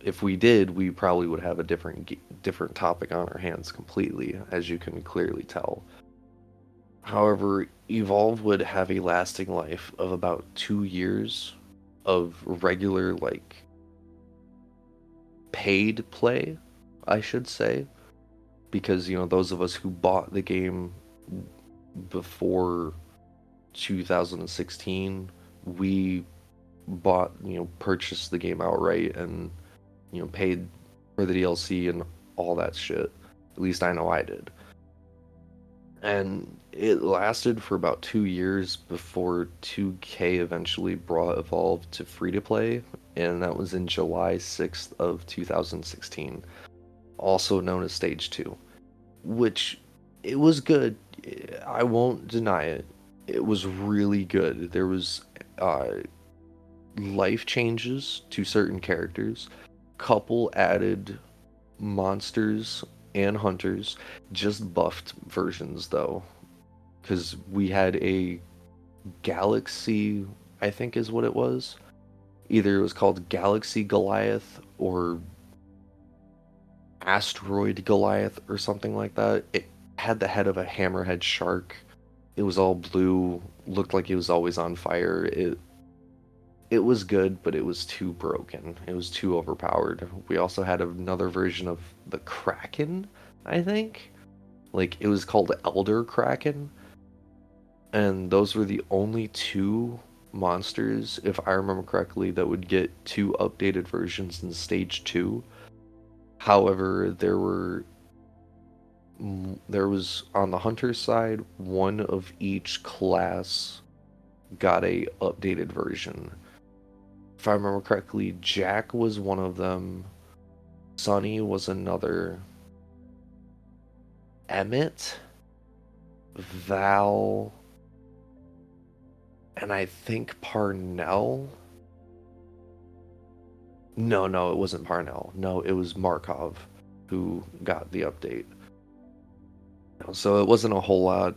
if we did we probably would have a different different topic on our hands completely as you can clearly tell however evolve would have a lasting life of about two years of regular like paid play i should say. Because you know those of us who bought the game before 2016 we bought you know purchased the game outright and you know paid for the DLC and all that shit. At least I know I did and it lasted for about two years before 2K eventually brought Evolve to free to play, and that was in July 6th of 2016 also known as Stage 2, which it was good. I won't deny it. It was really good. There was uh, life changes to certain characters. Couple added monsters and hunters, just buffed versions though, because we had a galaxy. I think is what it was. Either it was called Galaxy Goliath or Asteroid Goliath or something like that. It had the head of a hammerhead shark. It was all blue, looked like it was always on fire. It it was good, but it was too broken. It was too overpowered. We also had another version of the Kraken, I think. Like it was called Elder Kraken. And those were the only two monsters, if I remember correctly, that would get two updated versions in stage 2. However, there were there was on the hunter side one of each class got a updated version if I remember correctly, Jack was one of them. Sunny was another. Emet, Val, and I think Parnell. No, no, it wasn't Parnell. No, it was Markov who got the update. So it wasn't a whole lot,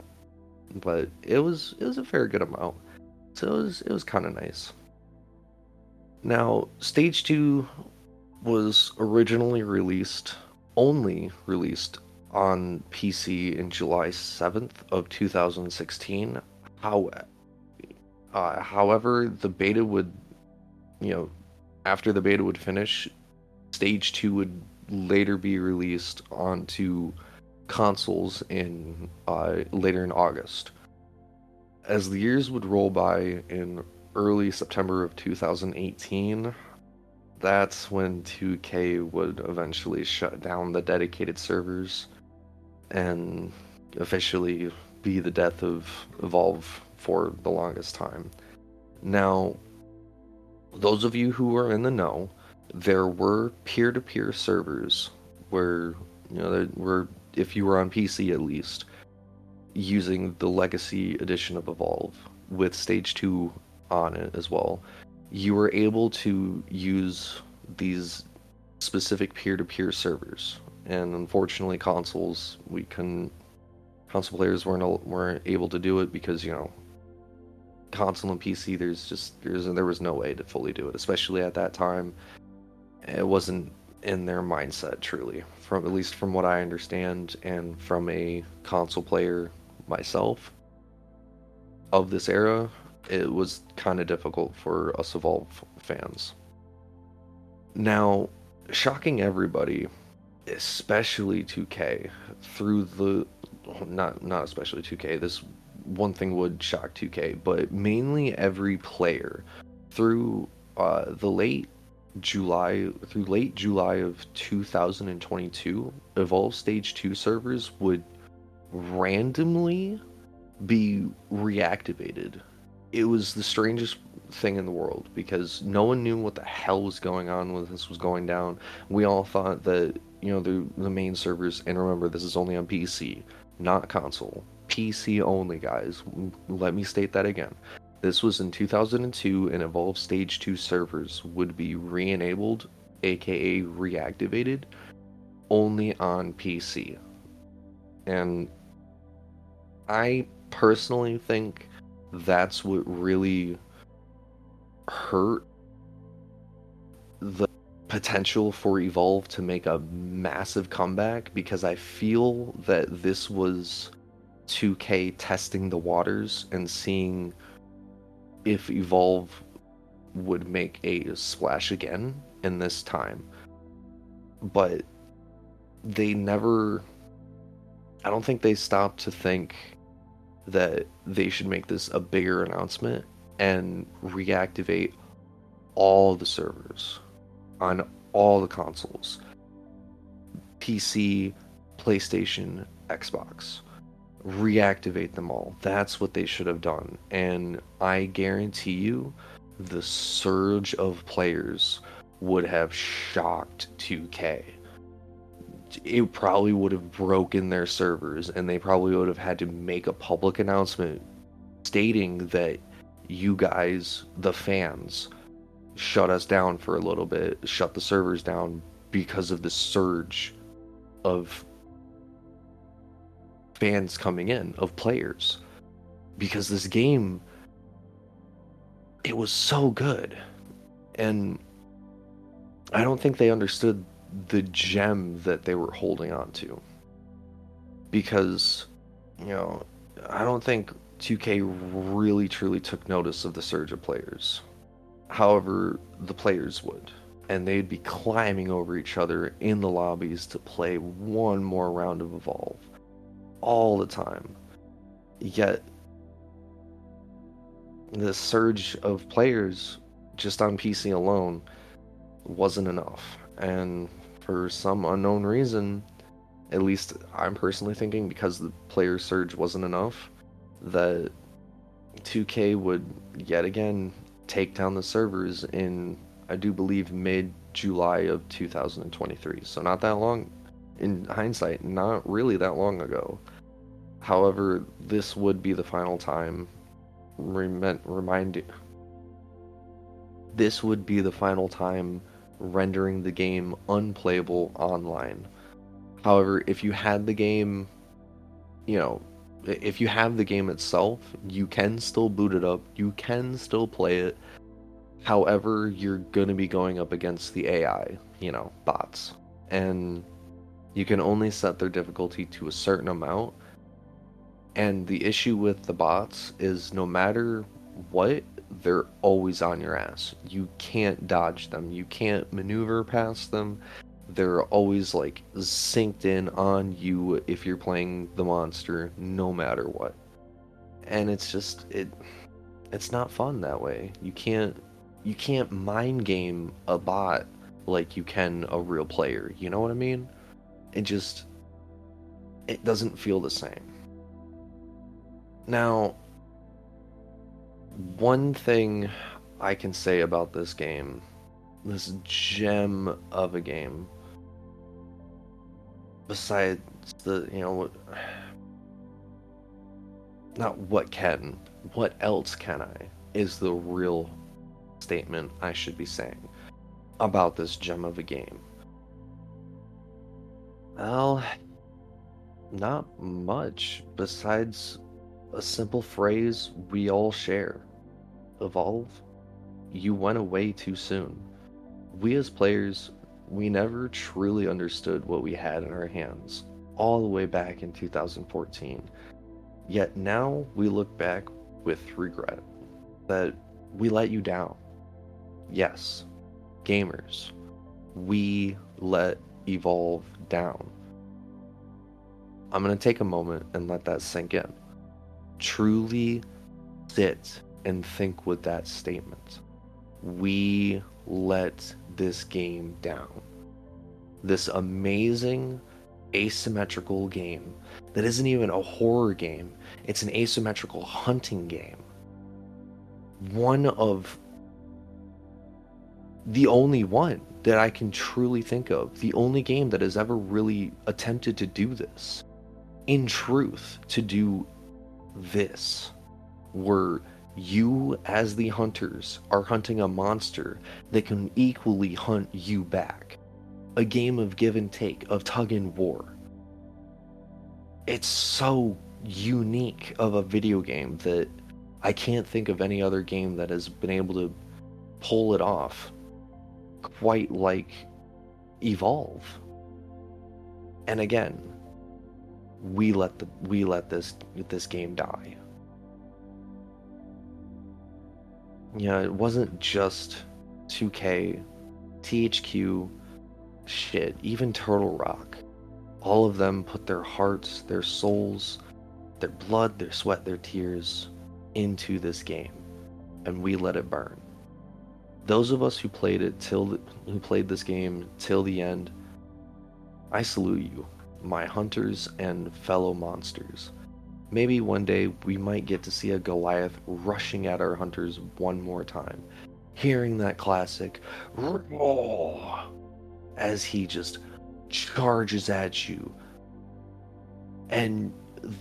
but it was it was a fair good amount. So it was it was kind of nice. Now, Stage 2 was originally released, only released on PC in July 7th of 2016. How, uh, however, the beta would, you know, after the beta would finish, Stage 2 would later be released onto consoles in uh, later in August. As the years would roll by in early September of 2018, that's when 2K would eventually shut down the dedicated servers and officially be the death of Evolve for the longest time. Now, those of you who are in the know, there were peer-to-peer servers where you know there were if you were on PC at least using the legacy edition of Evolve with stage 2 on it as well, you were able to use these specific peer-to-peer servers. And unfortunately, consoles we couldn't. Console players weren't weren't able to do it because you know, console and PC. There's just there's there was no way to fully do it, especially at that time. It wasn't in their mindset truly, from at least from what I understand, and from a console player myself of this era it was kind of difficult for us Evolve fans. Now, shocking everybody, especially 2K, through the not not especially 2K. This one thing would shock 2K, but mainly every player through uh, the late July through late July of 2022, Evolve Stage 2 servers would randomly be reactivated it was the strangest thing in the world because no one knew what the hell was going on when this was going down. We all thought that you know the the main servers, and remember this is only on PC, not console. PC only, guys. Let me state that again. This was in 2002, and Evolve Stage 2 servers would be re enabled, aka reactivated, only on PC. And I personally think that's what really hurt the potential for Evolve to make a massive comeback because I feel that this was 2K testing the waters and seeing if Evolve would make a splash again in this time. But they never I don't think they stopped to think that they should make this a bigger announcement and reactivate all the servers on all the consoles PC, PlayStation, Xbox. Reactivate them all. That's what they should have done. And I guarantee you, the surge of players would have shocked 2K it probably would have broken their servers and they probably would have had to make a public announcement stating that you guys, the fans, shut us down for a little bit, shut the servers down because of the surge of fans coming in, of players. Because this game, it was so good. And I don't think they understood the gem that they were holding on to. because you know I don't think 2K really truly took notice of the surge of players. However, the players would, and they'd be climbing over each other in the lobbies to play one more round of Evolve all the time. Yet, the surge of players just on PC alone wasn't enough. And for some unknown reason, at least I'm personally thinking because the player surge wasn't enough, that 2K would yet again take down the servers in, I do believe, mid July of 2023. So not that long, in hindsight, not really that long ago. However, this would be the final time. Remind, remind this would be the final time rendering the game unplayable online. However, if you had the game, you know, if you have the game itself, you can still boot it up, you can still play it. However, you're going to be going up against the AI, you know, bots. And you can only set their difficulty to a certain amount. And the issue with the bots is no matter what, they're always on your ass. You can't dodge them, you can't maneuver past them. They're always like synced in on you if you're playing the monster, no matter what. And it's just it it's not fun that way. You can't you can't mind game a bot like you can a real player. You know what I mean? It just it doesn't feel the same. Now, one thing I can say about this game, this gem of a game, besides the, you know, not what can, what else can I, is the real statement I should be saying about this gem of a game. Well, not much besides a simple phrase we all share Evolve, you went away too soon. We as players, we never truly understood what we had in our hands, all the way back in 2014. Yet now we look back with regret that we let you down. Yes, gamers, we let Evolve down. I'm going to take a moment and let that sink in truly sit and think with that statement. We let this game down. This amazing asymmetrical game that isn't even a horror game, it's an asymmetrical hunting game. One of the only one that I can truly think of, the only game that has ever really attempted to do this. In truth, to do this, where you, as the hunters, are hunting a monster that can equally hunt you back. A game of give and take, of tug and war. It's so unique of a video game that I can't think of any other game that has been able to pull it off quite like Evolve. And again, we let the we let this this game die. Yeah, it wasn't just 2K, THQ, shit, even Turtle Rock. All of them put their hearts, their souls, their blood, their sweat, their tears into this game, and we let it burn. Those of us who played it till who played this game till the end, I salute you my hunters and fellow monsters. Maybe one day we might get to see a Goliath rushing at our hunters one more time, hearing that classic roar as he just charges at you. And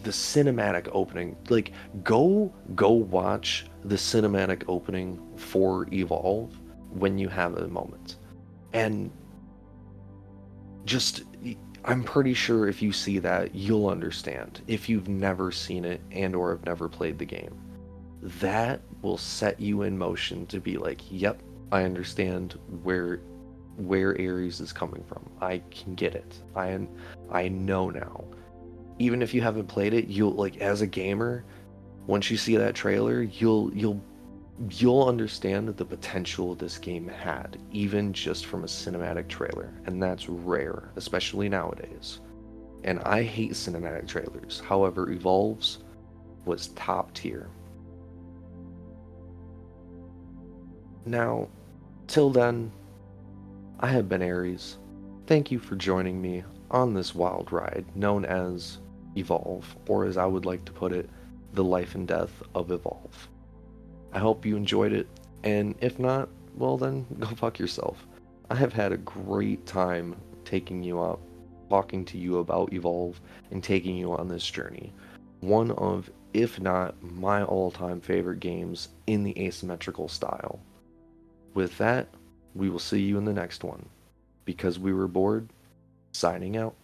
the cinematic opening, like go go watch the cinematic opening for Evolve when you have a moment. And just I'm pretty sure if you see that, you'll understand if you've never seen it and or have never played the game. That will set you in motion to be like, "Yep, I understand where where Ares is coming from. I can get it. I I know now even if you haven't played it, you'll like as a gamer, once you see that trailer, you'll you'll you'll understand the potential this game had, even just from a cinematic trailer, and that's rare, especially nowadays. And I hate cinematic trailers. However, Evolves was top tier. Now, till then, I have been Ares. Thank you for joining me on this wild ride known as Evolve, or as I would like to put it, the life and death of Evolve. I hope you enjoyed it, and if not, well then, go fuck yourself. I have had a great time taking you up, talking to you about Evolve, and taking you on this journey. One of, if not my all time favorite games in the asymmetrical style. With that, we will see you in the next one. Because we were bored, signing out.